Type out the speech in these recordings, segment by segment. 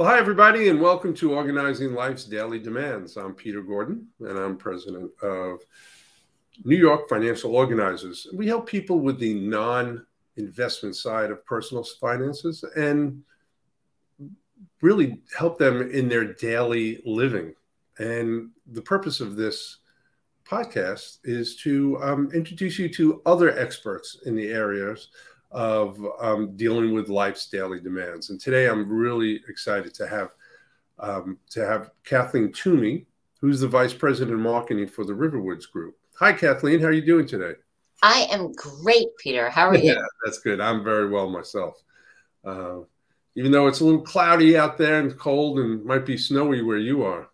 Well, hi, everybody, and welcome to Organizing Life's Daily Demands. I'm Peter Gordon, and I'm president of New York Financial Organizers. We help people with the non investment side of personal finances and really help them in their daily living. And the purpose of this podcast is to um, introduce you to other experts in the areas of um, dealing with life's daily demands. And today I'm really excited to have um, to have Cathleen Toomey, who's the vice president of marketing for the Riverwoods Group. Hi, Kathleen. How are you doing today? I am great, Peter. How are you? Yeah, that's good. I'm very well myself. Uh, even though it's a little cloudy out there and cold and might be snowy where you are.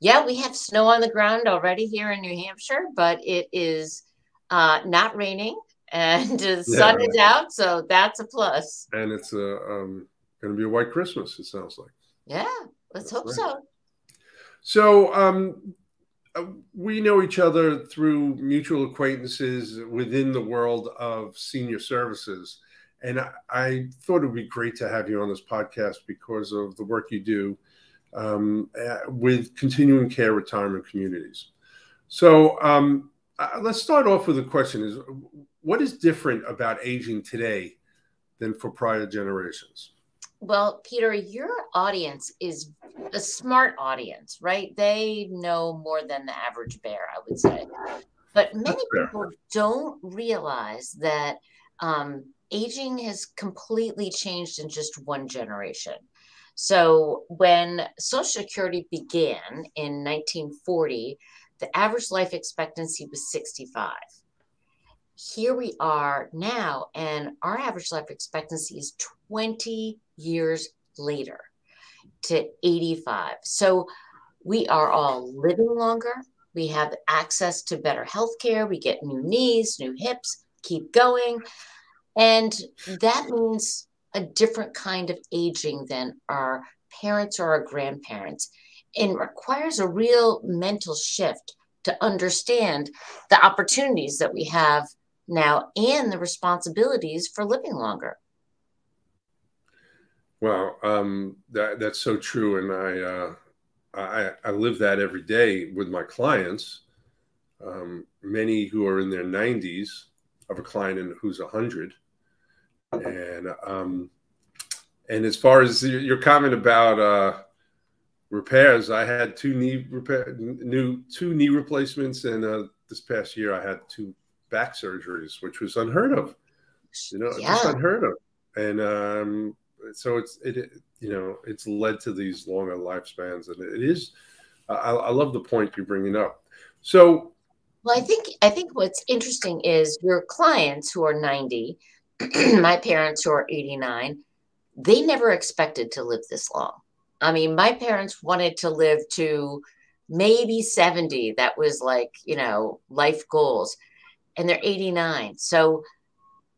Yeah, we have snow on the ground already here in New Hampshire, but it is uh, not raining and the sun yeah, is out, so that's a plus. And it's a um, going to be a white Christmas. It sounds like. Yeah, let's that's hope right. so. So um, uh, we know each other through mutual acquaintances within the world of senior services, and I, I thought it would be great to have you on this podcast because of the work you do um, uh, with continuing care retirement communities. So um, uh, let's start off with a question: Is what is different about aging today than for prior generations? Well, Peter, your audience is a smart audience, right? They know more than the average bear, I would say. But many people don't realize that um, aging has completely changed in just one generation. So when Social Security began in 1940, the average life expectancy was 65 here we are now, and our average life expectancy is 20 years later to 85. So we are all living longer. We have access to better health care. We get new knees, new hips, keep going. And that means a different kind of aging than our parents or our grandparents and requires a real mental shift to understand the opportunities that we have now and the responsibilities for living longer. Well, um, that, that's so true, and I, uh, I I live that every day with my clients. Um, many who are in their 90s. of a client who's 100, and um, and as far as your comment about uh, repairs, I had two knee repair, new two knee replacements, and uh, this past year I had two back surgeries, which was unheard of. You know, yeah. just unheard of. And um, so it's it, you know it's led to these longer lifespans, and it is. I, I love the point you're bringing up. So, well, I think I think what's interesting is your clients who are 90, my parents who are 89, they never expected to live this long. I mean, my parents wanted to live to maybe 70. That was like, you know, life goals and they're 89. So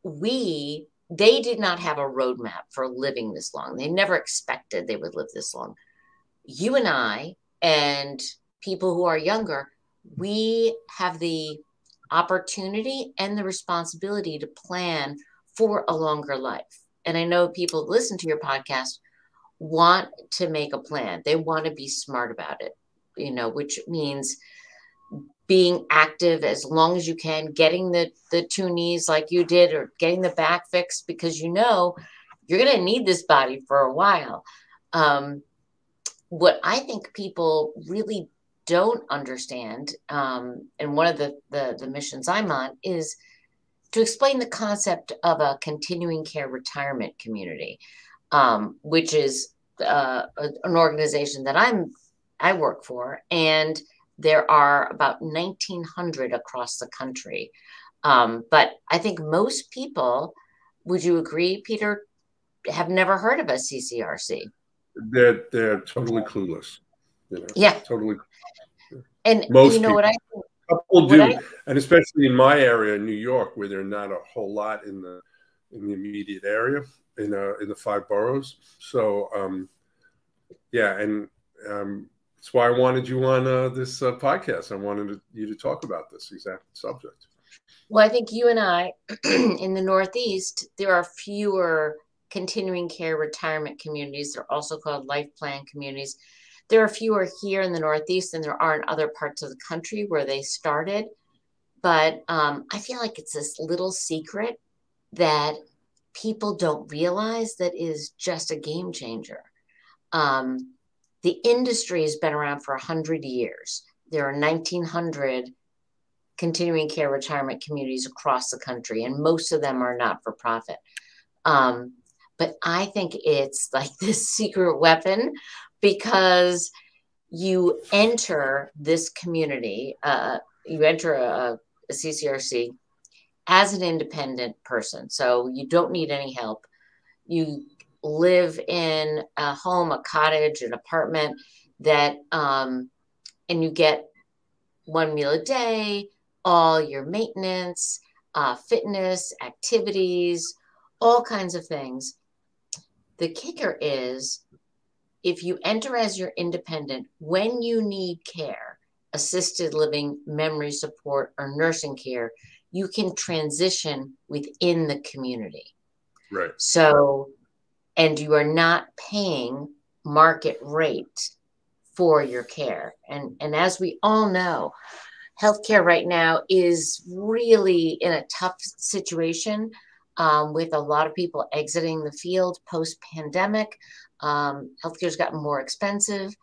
we, they did not have a roadmap for living this long. They never expected they would live this long. You and I, and people who are younger, we have the opportunity and the responsibility to plan for a longer life. And I know people listen to your podcast want to make a plan. They want to be smart about it, you know, which means being active as long as you can, getting the, the two knees like you did, or getting the back fixed because you know you're going to need this body for a while. Um, what I think people really don't understand, um, and one of the, the, the missions I'm on is to explain the concept of a continuing care retirement community, um, which is uh, an organization that I'm I work for, and there are about 1,900 across the country. Um, but I think most people, would you agree, Peter, have never heard of a CCRC? They're they're totally clueless. You know, yeah, totally. And most you know people, what I couple do, I, and especially in my area, in New York, where there are not a whole lot in the in the immediate area in uh, in the five boroughs. So um, yeah, and um, that's why I wanted you on uh, this uh, podcast. I wanted to, you to talk about this exact subject. Well, I think you and I in the Northeast, there are fewer continuing care retirement communities. They're also called life plan communities. There are fewer here in the Northeast than there are in other parts of the country where they started. But um, I feel like it's this little secret that people don't realize that is just a game changer. Um, the industry has been around for 100 years. There are 1,900 continuing care retirement communities across the country, and most of them are not for profit. Um, but I think it's like this secret weapon because you enter this community, uh, you enter a, a CCRC as an independent person. So you don't need any help. You live in a home, a cottage, an apartment that, um, and you get one meal a day, all your maintenance, uh, fitness, activities, all kinds of things. The kicker is if you enter as your independent, when you need care, assisted living, memory support, or nursing care, you can transition within the community. Right. So, and you are not paying market rate for your care. And, and as we all know, healthcare right now is really in a tough situation um, with a lot of people exiting the field post pandemic. Um, healthcare's gotten more expensive.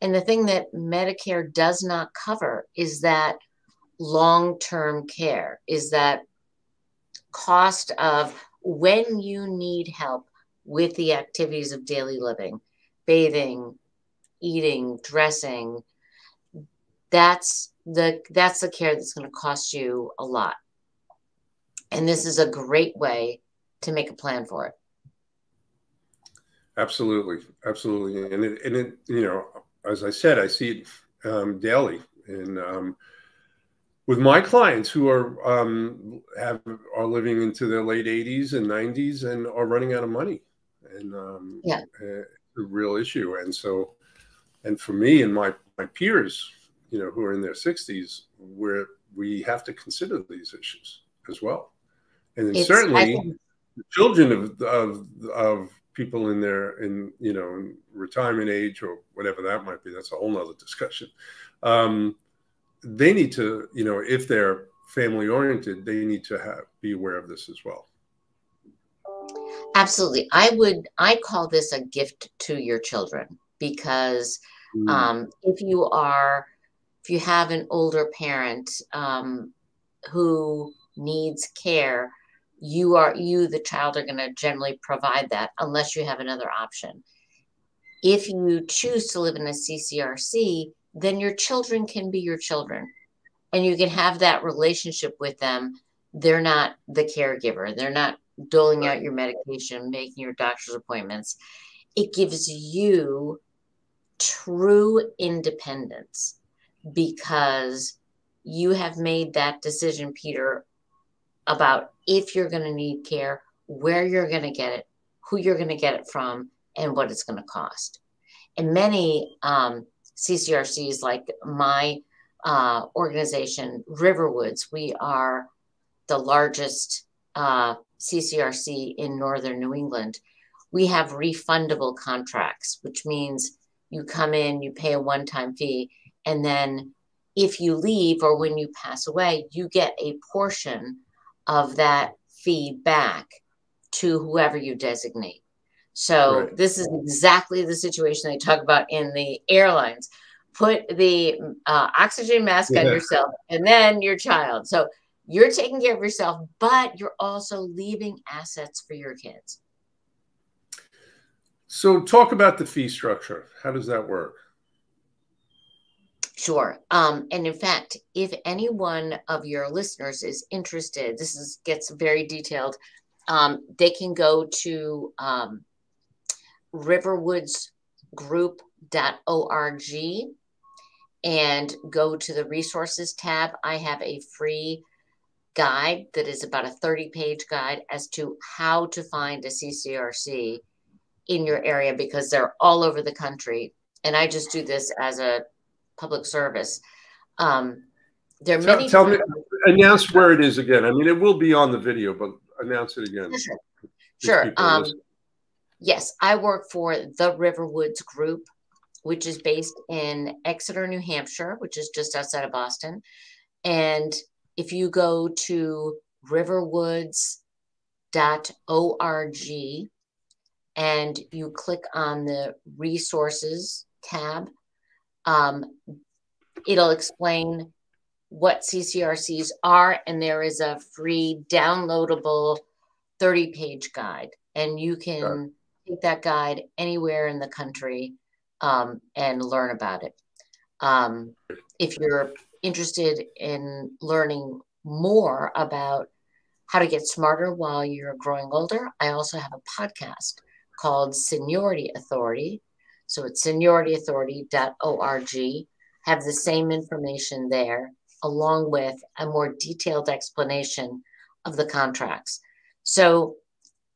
And the thing that Medicare does not cover is that long term care, is that cost of when you need help with the activities of daily living, bathing, eating, dressing. That's the that's the care that's going to cost you a lot. And this is a great way to make a plan for it. Absolutely, absolutely, and it, and it, you know, as I said, I see it um, daily, and um, with my clients who are um, have are living into their late 80s and 90s and are running out of money, and um, yeah, a real issue. And so, and for me and my my peers, you know, who are in their 60s, where we have to consider these issues as well. And then certainly the children of, of of people in their in you know retirement age or whatever that might be that's a whole nother discussion. Um, they need to you know if they're family oriented they need to have be aware of this as well absolutely. I would i call this a gift to your children because mm. um, if you are if you have an older parent um, who needs care you are you the child are going to generally provide that unless you have another option. If you choose to live in a ccrc then your children can be your children and you can have that relationship with them. They're not the caregiver. They're not doling out your medication making your doctor's appointments it gives you true independence because you have made that decision peter about if you're going to need care, where you're going to get it, who you're going to get it from, and what it's going to cost. And many um, CCRCs, like my uh, organization, Riverwoods, we are the largest uh, CCRC in northern New England. We have refundable contracts, which means you come in, you pay a one time fee, and then if you leave or when you pass away, you get a portion of that fee back to whoever you designate. So right. this is exactly the situation they talk about in the airlines. Put the uh, oxygen mask yeah. on yourself and then your child. So you're taking care of yourself, but you're also leaving assets for your kids. So talk about the fee structure. How does that work? Sure. Um, and in fact, if any one of your listeners is interested, this is gets very detailed. Um, they can go to um, riverwoodsgroup.org and go to the resources tab. I have a free guide that is about a 30 page guide as to how to find a CCRC in your area because they're all over the country. And I just do this as a public service. Um, there are tell, many. Tell me, announce where it is again. I mean, it will be on the video, but announce it again. Sure. Sure. Um, Yes, I work for the Riverwoods Group, which is based in Exeter, New Hampshire, which is just outside of Boston. And if you go to riverwoods.org and you click on the resources tab, um, it'll explain what CCRCs are, and there is a free downloadable 30 page guide. And you can take that guide anywhere in the country um, and learn about it. Um, if you're interested in learning more about how to get smarter while you're growing older, I also have a podcast called Seniority Authority. So it's seniorityauthority.org. Have the same information there, along with a more detailed explanation of the contracts. So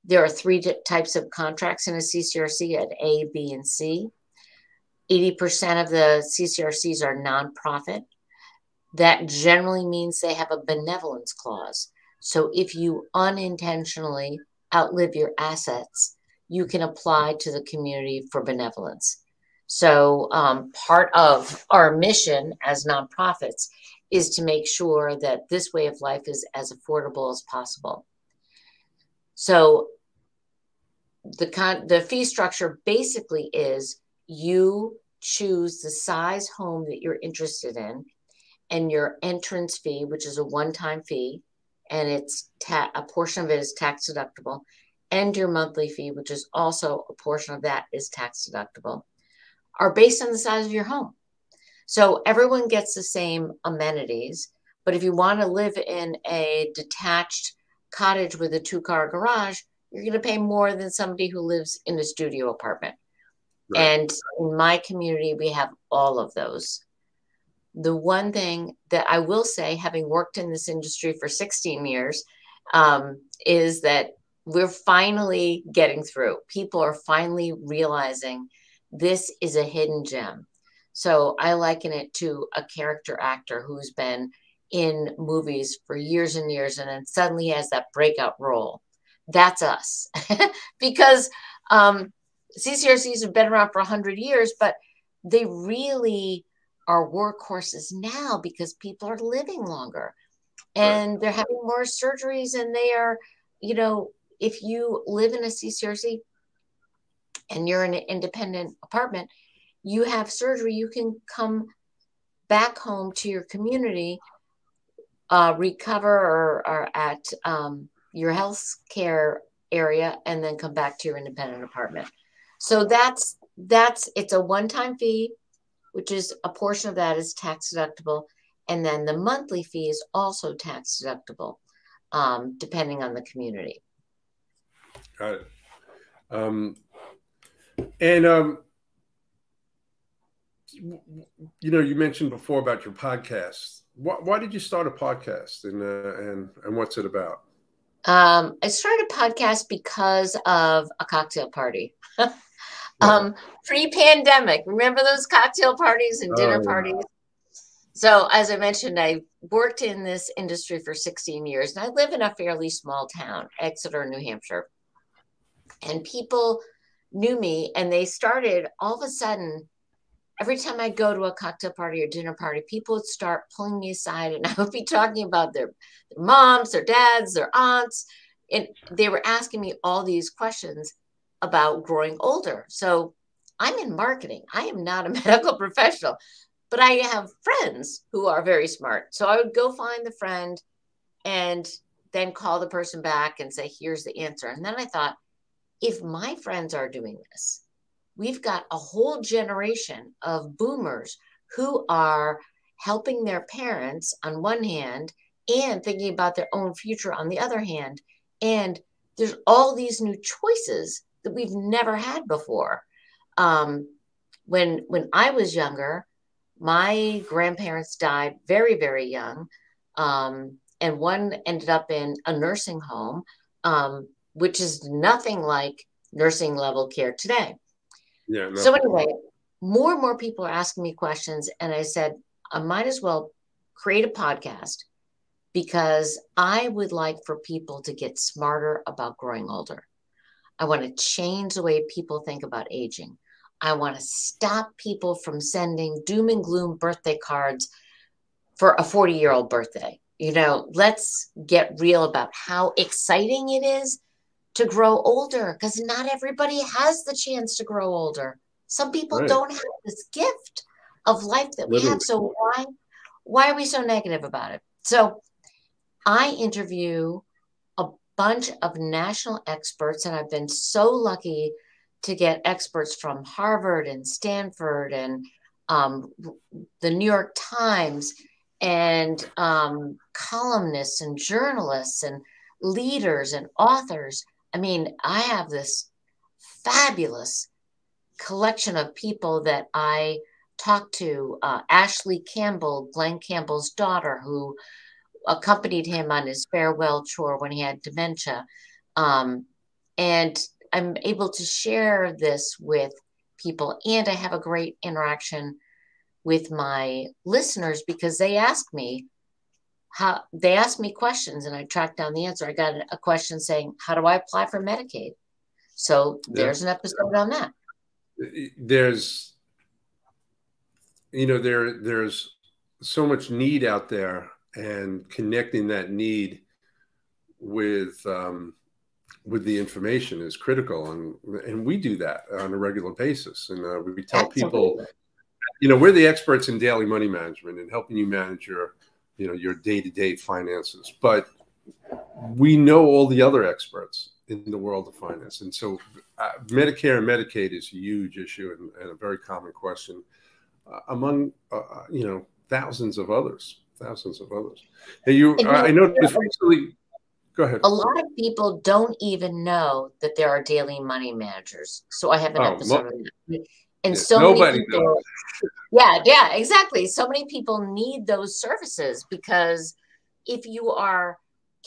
there are three types of contracts in a CCRC at A, B, and C. 80% of the CCRCs are nonprofit. That generally means they have a benevolence clause. So if you unintentionally outlive your assets, you can apply to the community for benevolence. So um, part of our mission as nonprofits is to make sure that this way of life is as affordable as possible. So the con- the fee structure basically is you choose the size home that you're interested in and your entrance fee which is a one-time fee and it's ta- a portion of it is tax deductible and your monthly fee which is also a portion of that is tax deductible are based on the size of your home so everyone gets the same amenities but if you want to live in a detached cottage with a two car garage you're going to pay more than somebody who lives in a studio apartment. Right. And in my community, we have all of those. The one thing that I will say, having worked in this industry for 16 years, um, is that we're finally getting through. People are finally realizing this is a hidden gem. So I liken it to a character actor who's been in movies for years and years and then suddenly has that breakout role that's us because um, CCRCs have been around for 100 years, but they really are workhorses now because people are living longer and right. they're having more surgeries and they are, you know, if you live in a CCRC and you're in an independent apartment, you have surgery, you can come back home to your community, uh, recover or, or at um, your health care area and then come back to your independent apartment. So that's that's it's a one-time fee, which is a portion of that is tax deductible, and then the monthly fee is also tax deductible, um, depending on the community. Got it. Um, and um, you know, you mentioned before about your podcast. Why, why did you start a podcast, and uh, and and what's it about? Um, I started a podcast because of a cocktail party. um, pre-pandemic, remember those cocktail parties and dinner oh, parties? So, as I mentioned, I worked in this industry for 16 years, and I live in a fairly small town, Exeter, New Hampshire. And people knew me, and they started all of a sudden every time I go to a cocktail party or dinner party, people would start pulling me aside and I would be talking about their, their moms, their dads, their aunts. And they were asking me all these questions about growing older. So I'm in marketing. I am not a medical professional, but I have friends who are very smart. So I would go find the friend and then call the person back and say, here's the answer. And then I thought, if my friends are doing this, we've got a whole generation of boomers who are helping their parents on one hand and thinking about their own future on the other hand. And there's all these new choices that we've never had before. Um, when when I was younger, my grandparents died very very young, um, and one ended up in a nursing home, um, which is nothing like nursing level care today. Yeah. No. So anyway, more and more people are asking me questions, and I said I might as well create a podcast because I would like for people to get smarter about growing older. I want to change the way people think about aging. I want to stop people from sending doom and gloom birthday cards for a 40 year old birthday. You know, let's get real about how exciting it is to grow older because not everybody has the chance to grow older. Some people right. don't have this gift of life that Literally. we have. So why why are we so negative about it? So I interview bunch of national experts, and I've been so lucky to get experts from Harvard and Stanford and um, the New York Times and um, columnists and journalists and leaders and authors. I mean, I have this fabulous collection of people that I talk to. Uh, Ashley Campbell, Glen Campbell's daughter, who accompanied him on his farewell tour when he had dementia. Um, and I'm able to share this with people, and I have a great interaction with my listeners because they ask me how they ask me questions and I track down the answer. I got a question saying, How do I apply for Medicaid? So there's yeah. an episode on that. There's you know, there there's so much need out there and connecting that need with um, with the information is critical. And and we do that on a regular basis. And uh, we tell Absolutely. people you know we're the experts in daily money management and helping you manage your you know your day-to-day finances. But we know all the other experts in the world of finance. And so uh, medicare and medicaid is a huge issue and, and a very common question uh, among uh, uh you know thousands of others thousands of others and you and i know recently go ahead a lot of people don't even know that there are daily money managers so i have an oh, episode mo- and yeah, so many people, yeah, yeah, exactly. So many people need those services because if you are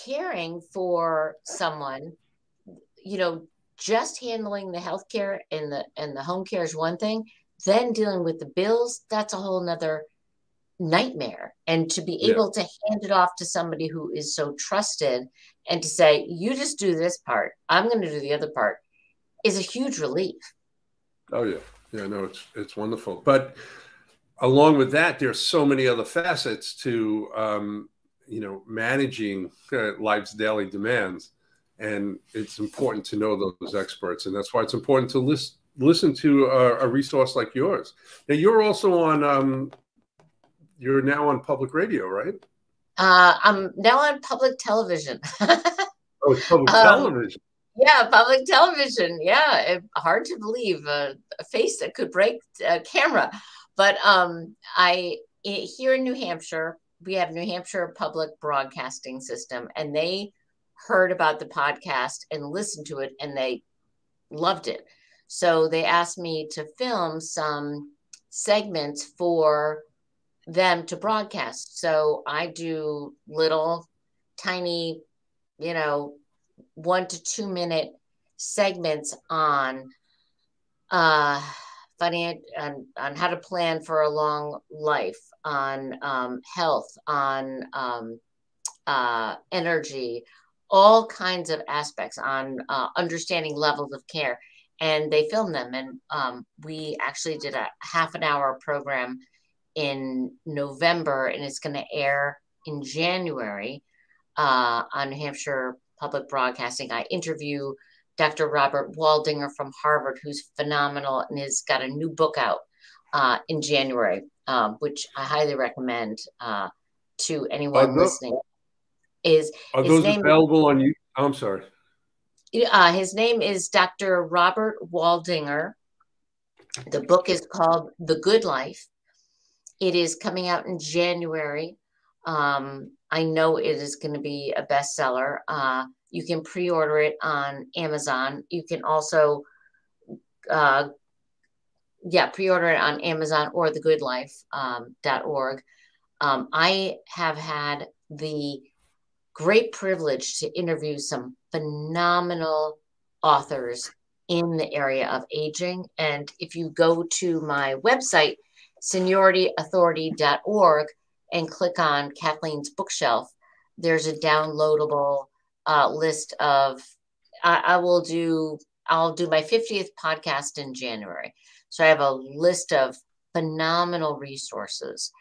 caring for someone, you know, just handling the healthcare and the and the home care is one thing. Then dealing with the bills, that's a whole nother nightmare. And to be able yeah. to hand it off to somebody who is so trusted and to say, you just do this part, I'm going to do the other part, is a huge relief. Oh yeah. Yeah, no, it's it's wonderful. But along with that, there's so many other facets to um, you know managing uh, life's daily demands, and it's important to know those experts, and that's why it's important to listen listen to a, a resource like yours. Now, you're also on. Um, you're now on public radio, right? Uh, I'm now on public television. oh, it's public um, television. Yeah, public television. Yeah, it, hard to believe a, a, face that could break a camera. But um, I it, here in New Hampshire, we have New Hampshire Public Broadcasting System, and they heard about the podcast and listened to it, and they loved it. So they asked me to film some segments for them to broadcast. So I do little tiny, you know, one to two minute segments on uh, finance on, on how to plan for a long life, on um, health, on um, uh, energy, all kinds of aspects on uh, understanding levels of care. And they filmed them, and um, we actually did a half an hour program in November, and it's going to air in January uh, on New Hampshire public broadcasting. I interview Dr. Robert Waldinger from Harvard, who's phenomenal and has got a new book out uh, in January, um, which I highly recommend uh, to anyone those, listening. Is are those available on you? I'm sorry. Uh, his name is Dr. Robert Waldinger. The book is called The Good Life. It is coming out in January. Um, I know it is going to be a bestseller. Uh, you can pre-order it on Amazon. You can also, uh, yeah, pre-order it on Amazon or thegoodlife.org. Um, um, I have had the great privilege to interview some phenomenal authors in the area of aging. And if you go to my website, seniorityauthority.org, and click on Cathleen's bookshelf, there's a downloadable uh, list of. I, I will do I'll do my 50th podcast in January. So I have a list of phenomenal resources.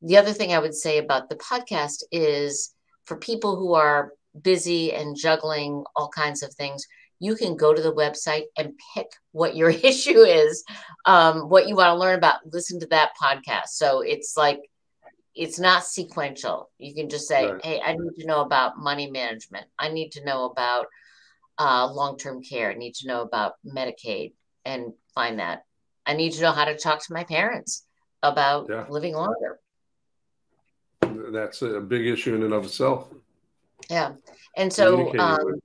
The other thing I would say about the podcast is for people who are busy and juggling all kinds of things, you can go to the website and pick what your issue is, um, what you want to learn about. Listen to that podcast. So it's like, it's not sequential. You can just say, right. hey, I need to know about money management. I need to know about uh, long term care. I need to know about Medicaid and find that. I need to know how to talk to my parents about yeah. living longer. That's a big issue in and of itself. Yeah. And so um,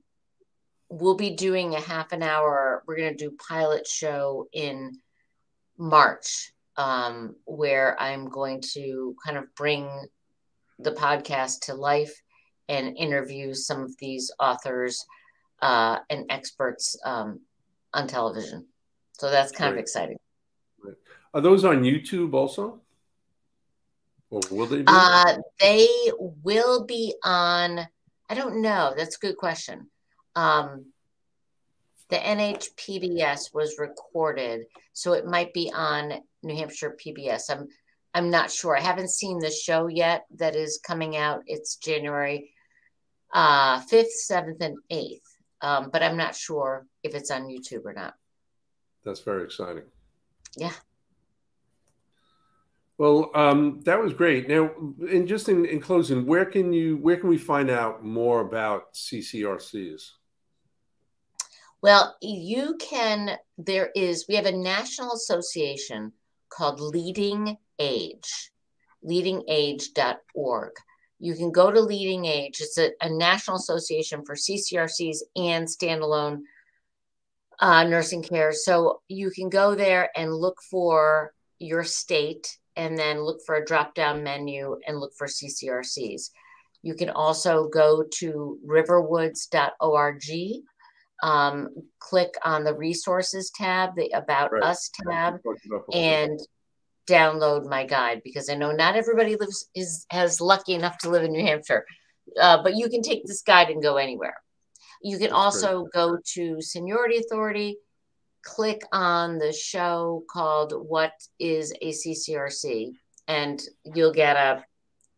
we'll be doing a half an hour. We're going to do pilot show in March um, where I'm going to kind of bring the podcast to life and interview some of these authors uh, and experts um, on television. So that's kind of exciting. Are those on YouTube also? Or will they? Be? Uh, they will be on. I don't know. That's a good question. Um, the NHPBS was recorded, so it might be on New Hampshire PBS. I'm I'm not sure. I haven't seen the show yet that is coming out. It's January uh, 5th, 7th, and 8th. Um, but I'm not sure if it's on YouTube or not. That's very exciting. Yeah. Well, um, that was great. Now, and just in, in closing, where can you where can we find out more about CCRCs? Well, you can. There is. We have a national association called Leading Age, leadingage.org. You can go to Leading Age. It's a, a national association for CCRCs and standalone uh, nursing care. So you can go there and look for your state and then look for a drop down menu and look for CCRCs. You can also go to riverwoods.org, um, click on the resources tab, the About right. Us tab, and download my guide because I know not everybody lives is has lucky enough to live in New Hampshire, uh, but you can take this guide and go anywhere. You can That's also great. go to Seniority Authority click on the show called What is a CCRC? And you'll get a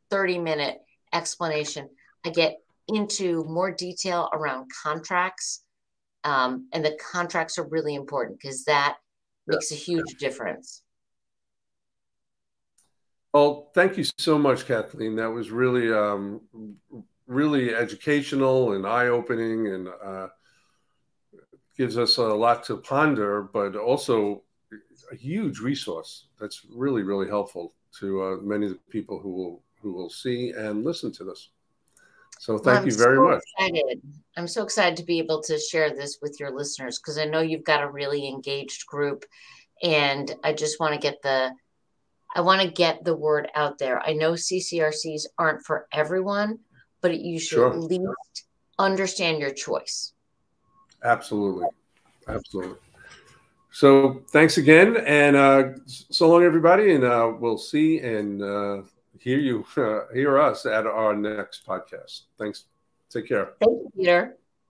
30 minute explanation. I get into more detail around contracts. Um, and the contracts are really important because that yeah. makes a huge difference. Well, thank you so much, Cathleen. That was really, um, really educational and eye opening. And uh, gives us a lot to ponder, but also a huge resource that's really, really helpful to uh, many of the people who will who will see and listen to this. So thank well, you very so much. Excited. I'm so excited to be able to share this with your listeners because I know you've got a really engaged group, and I just want to get the I want to get the word out there. I know CCRCs aren't for everyone, but you should sure. at least understand your choice. Absolutely. Absolutely. So thanks again. And uh, so long, everybody. And uh, we'll see and uh, hear you, uh, hear us at our next podcast. Thanks. Take care. Thank you, Peter.